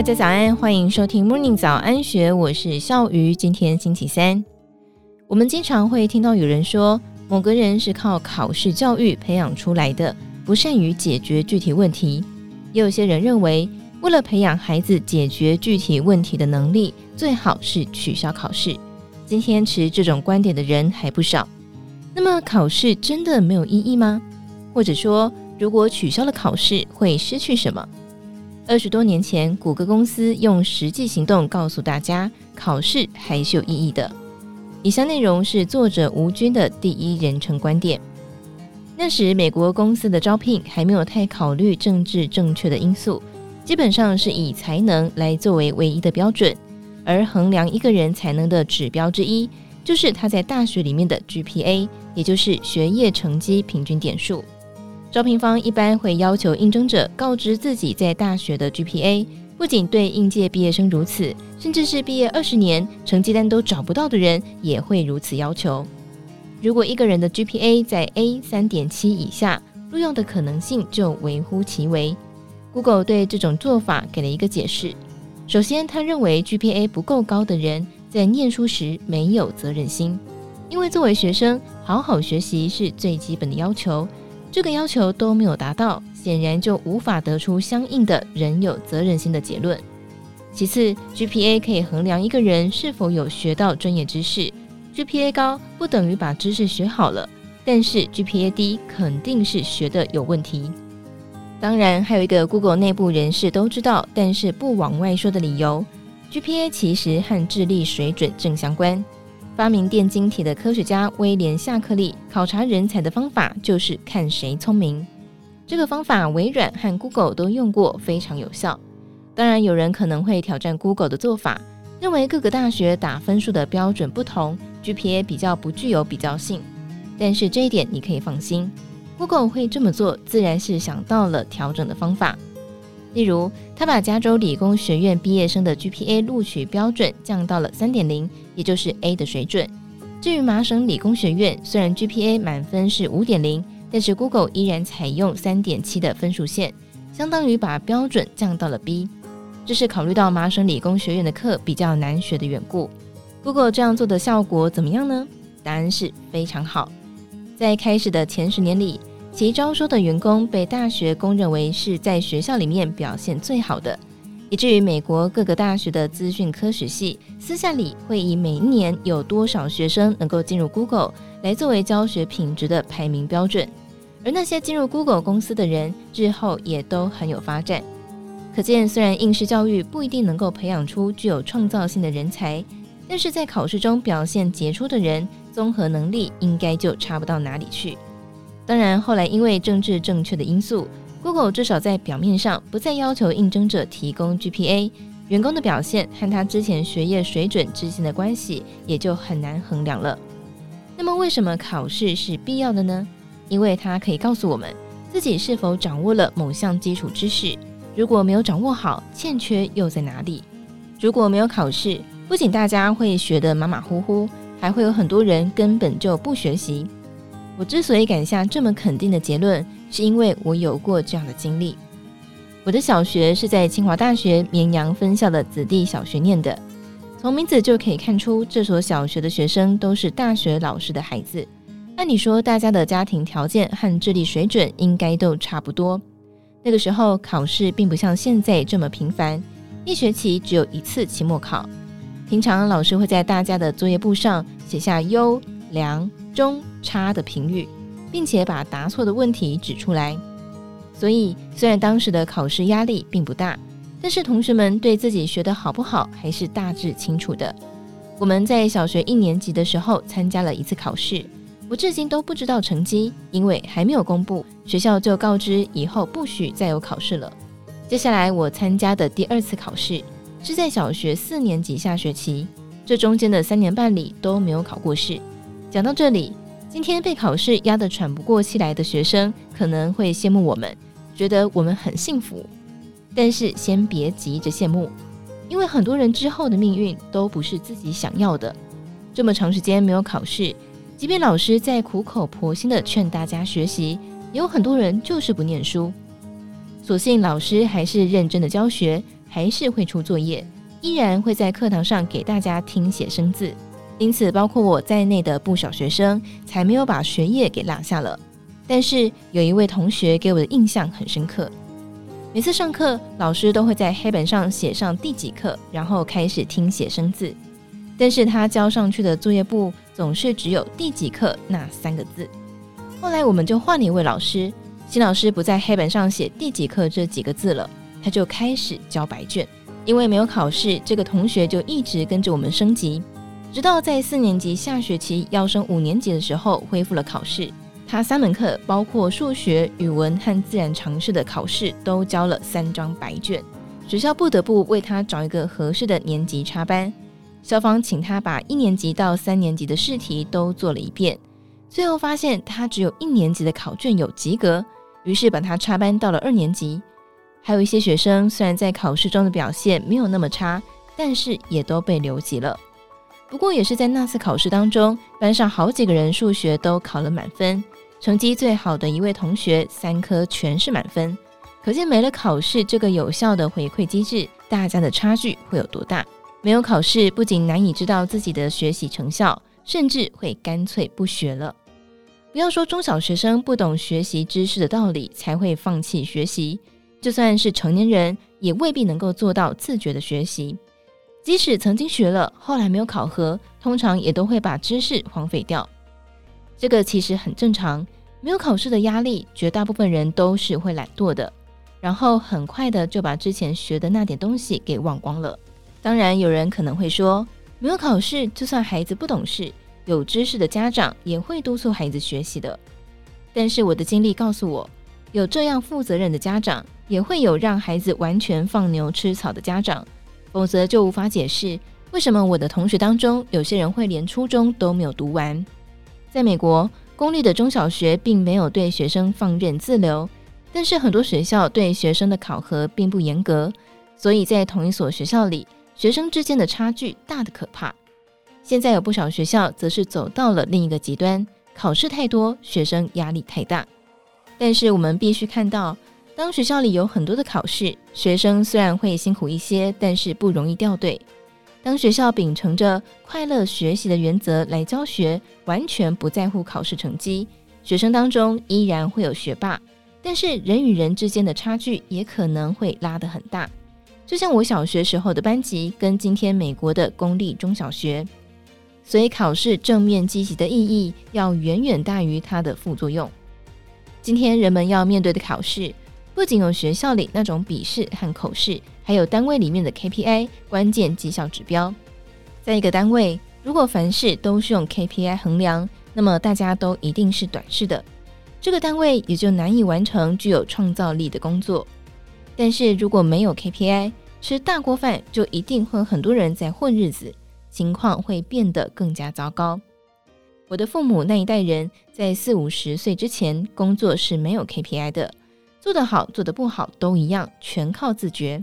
大家早安，欢迎收听 Morning 早安学，我是笑瑜。今天星期三，我们经常会听到有人说，某个人是靠考试教育培养出来的，不善于解决具体问题。也有些人认为，为了培养孩子解决具体问题的能力，最好是取消考试。今天持这种观点的人还不少。那么，考试真的没有意义吗？或者说，如果取消了考试，会失去什么？二十多年前，谷歌公司用实际行动告诉大家，考试还是有意义的。以下内容是作者吴军的第一人称观点。那时，美国公司的招聘还没有太考虑政治正确的因素，基本上是以才能来作为唯一的标准。而衡量一个人才能的指标之一，就是他在大学里面的 GPA，也就是学业成绩平均点数。招聘方一般会要求应征者告知自己在大学的 GPA，不仅对应届毕业生如此，甚至是毕业二十年成绩单都找不到的人也会如此要求。如果一个人的 GPA 在 A 三点七以下，录用的可能性就微乎其微。Google 对这种做法给了一个解释：首先，他认为 GPA 不够高的人在念书时没有责任心，因为作为学生，好好学习是最基本的要求。这个要求都没有达到，显然就无法得出相应的人有责任心的结论。其次，GPA 可以衡量一个人是否有学到专业知识，GPA 高不等于把知识学好了，但是 GPA 低肯定是学的有问题。当然，还有一个 Google 内部人士都知道，但是不往外说的理由，GPA 其实和智力水准正相关。发明电晶体的科学家威廉夏克利考察人才的方法就是看谁聪明。这个方法微软和 Google 都用过，非常有效。当然，有人可能会挑战 Google 的做法，认为各个大学打分数的标准不同，GPA 比较不具有比较性。但是这一点你可以放心，Google 会这么做，自然是想到了调整的方法。例如，他把加州理工学院毕业生的 GPA 录取标准降到了三点零，也就是 A 的水准。至于麻省理工学院，虽然 GPA 满分是五点零，但是 Google 依然采用三点七的分数线，相当于把标准降到了 B。这是考虑到麻省理工学院的课比较难学的缘故。Google 这样做的效果怎么样呢？答案是非常好。在开始的前十年里，其招收的员工被大学公认为是在学校里面表现最好的，以至于美国各个大学的资讯科学系私下里会以每一年有多少学生能够进入 Google 来作为教学品质的排名标准。而那些进入 Google 公司的人日后也都很有发展。可见，虽然应试教育不一定能够培养出具有创造性的人才，但是在考试中表现杰出的人，综合能力应该就差不到哪里去。当然，后来因为政治正确的因素，Google 至少在表面上不再要求应征者提供 GPA，员工的表现和他之前学业水准之间的关系也就很难衡量了。那么，为什么考试是必要的呢？因为它可以告诉我们自己是否掌握了某项基础知识，如果没有掌握好，欠缺又在哪里？如果没有考试，不仅大家会学得马马虎虎，还会有很多人根本就不学习。我之所以敢下这么肯定的结论，是因为我有过这样的经历。我的小学是在清华大学绵阳分校的子弟小学念的，从名字就可以看出，这所小学的学生都是大学老师的孩子。按理说，大家的家庭条件和智力水准应该都差不多。那个时候考试并不像现在这么频繁，一学期只有一次期末考。平常老师会在大家的作业簿上写下优、良、中、差的评语，并且把答错的问题指出来。所以，虽然当时的考试压力并不大，但是同学们对自己学得好不好还是大致清楚的。我们在小学一年级的时候参加了一次考试，我至今都不知道成绩，因为还没有公布，学校就告知以后不许再有考试了。接下来我参加的第二次考试是在小学四年级下学期，这中间的三年半里都没有考过试。讲到这里，今天被考试压得喘不过气来的学生可能会羡慕我们，觉得我们很幸福。但是先别急着羡慕，因为很多人之后的命运都不是自己想要的。这么长时间没有考试，即便老师在苦口婆心地劝大家学习，也有很多人就是不念书。所幸老师还是认真的教学，还是会出作业，依然会在课堂上给大家听写生字。因此，包括我在内的不少学生才没有把学业给落下了。但是有一位同学给我的印象很深刻，每次上课，老师都会在黑板上写上第几课，然后开始听写生字。但是他交上去的作业簿总是只有第几课那三个字。后来我们就换了一位老师，新老师不在黑板上写第几课这几个字了，他就开始交白卷。因为没有考试，这个同学就一直跟着我们升级。直到在四年级下学期要升五年级的时候，恢复了考试。他三门课，包括数学、语文和自然常识的考试，都交了三张白卷。学校不得不为他找一个合适的年级插班。校方请他把一年级到三年级的试题都做了一遍，最后发现他只有一年级的考卷有及格，于是把他插班到了二年级。还有一些学生虽然在考试中的表现没有那么差，但是也都被留级了。不过也是在那次考试当中，班上好几个人数学都考了满分，成绩最好的一位同学三科全是满分。可见没了考试这个有效的回馈机制，大家的差距会有多大？没有考试，不仅难以知道自己的学习成效，甚至会干脆不学了。不要说中小学生不懂学习知识的道理才会放弃学习，就算是成年人，也未必能够做到自觉的学习。即使曾经学了，后来没有考核，通常也都会把知识荒废掉。这个其实很正常，没有考试的压力，绝大部分人都是会懒惰的，然后很快的就把之前学的那点东西给忘光了。当然，有人可能会说，没有考试，就算孩子不懂事，有知识的家长也会督促孩子学习的。但是我的经历告诉我，有这样负责任的家长，也会有让孩子完全放牛吃草的家长。否则就无法解释为什么我的同学当中有些人会连初中都没有读完。在美国，公立的中小学并没有对学生放任自流，但是很多学校对学生的考核并不严格，所以在同一所学校里，学生之间的差距大得可怕。现在有不少学校则是走到了另一个极端，考试太多，学生压力太大。但是我们必须看到。当学校里有很多的考试，学生虽然会辛苦一些，但是不容易掉队。当学校秉承着快乐学习的原则来教学，完全不在乎考试成绩，学生当中依然会有学霸，但是人与人之间的差距也可能会拉得很大。就像我小学时候的班级，跟今天美国的公立中小学，所以考试正面积极的意义要远远大于它的副作用。今天人们要面对的考试。不仅有学校里那种笔试和口试，还有单位里面的 KPI 关键绩效指标。在一个单位，如果凡事都是用 KPI 衡量，那么大家都一定是短视的，这个单位也就难以完成具有创造力的工作。但是如果没有 KPI，吃大锅饭就一定会很多人在混日子，情况会变得更加糟糕。我的父母那一代人在四五十岁之前，工作是没有 KPI 的。做得好，做得不好都一样，全靠自觉。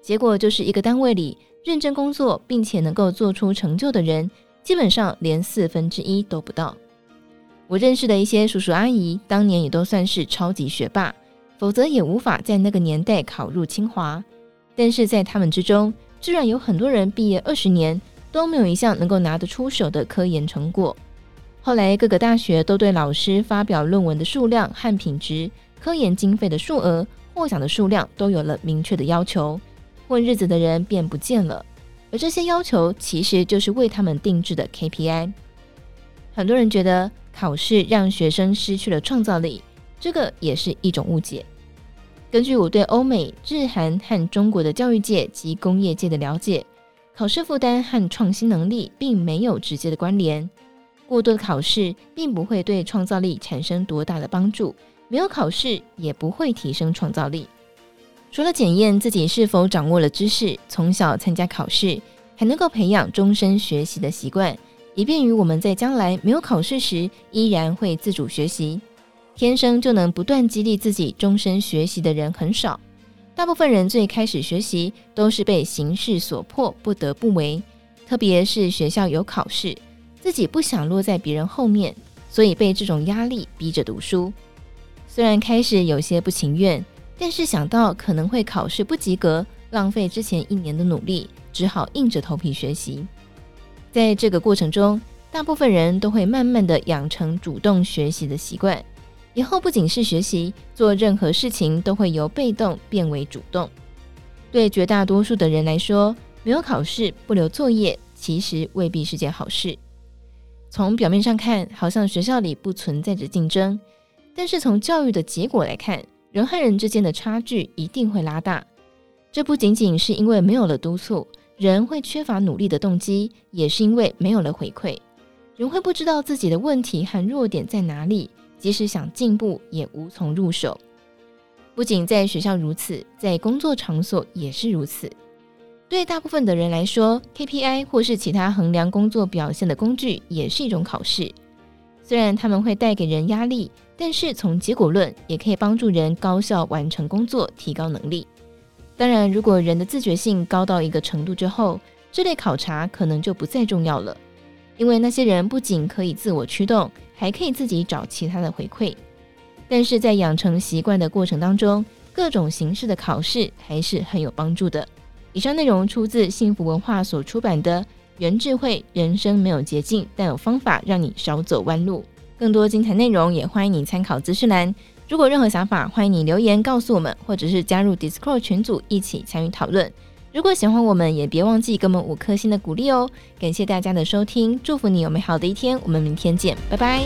结果就是一个单位里认真工作并且能够做出成就的人，基本上连四分之一都不到。我认识的一些叔叔阿姨，当年也都算是超级学霸，否则也无法在那个年代考入清华。但是在他们之中，居然有很多人毕业二十年都没有一项能够拿得出手的科研成果。后来各个大学都对老师发表论文的数量和品质。科研经费的数额、获奖的数量都有了明确的要求，混日子的人便不见了。而这些要求其实就是为他们定制的 KPI。很多人觉得考试让学生失去了创造力，这个也是一种误解。根据我对欧美、日韩和中国的教育界及工业界的了解，考试负担和创新能力并没有直接的关联。过多的考试并不会对创造力产生多大的帮助。没有考试也不会提升创造力。除了检验自己是否掌握了知识，从小参加考试，还能够培养终身学习的习惯，以便于我们在将来没有考试时依然会自主学习。天生就能不断激励自己终身学习的人很少，大部分人最开始学习都是被形势所迫不得不为，特别是学校有考试，自己不想落在别人后面，所以被这种压力逼着读书。虽然开始有些不情愿，但是想到可能会考试不及格，浪费之前一年的努力，只好硬着头皮学习。在这个过程中，大部分人都会慢慢的养成主动学习的习惯，以后不仅是学习，做任何事情都会由被动变为主动。对绝大多数的人来说，没有考试，不留作业，其实未必是件好事。从表面上看，好像学校里不存在着竞争，但是从教育的结果来看，人和人之间的差距一定会拉大。这不仅仅是因为没有了督促，人会缺乏努力的动机，也是因为没有了回馈。人会不知道自己的问题和弱点在哪里，即使想进步，也无从入手。不仅在学校如此，在工作场所也是如此。对大部分的人来说，KPI 或是其他衡量工作表现的工具也是一种考试。虽然他们会带给人压力，但是从结果论也可以帮助人高效完成工作，提高能力。当然，如果人的自觉性高到一个程度之后，这类考察可能就不再重要了，因为那些人不仅可以自我驱动，还可以自己找其他的回馈。但是在养成习惯的过程当中，各种形式的考试还是很有帮助的。以上内容出自幸福文化所出版的《原智慧人生没有捷径，但有方法让你少走弯路》。更多精彩内容也欢迎你参考资讯栏。如果任何想法，欢迎你留言告诉我们，或者是加入 Discord 群组一起参与讨论。如果喜欢我们，也别忘记给我们五颗星的鼓励哦。感谢大家的收听，祝福你有美好的一天。我们明天见，拜拜。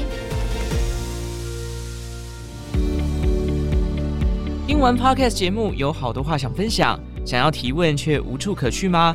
听完 Podcast 节目，有好多话想分享。想要提问却无处可去吗？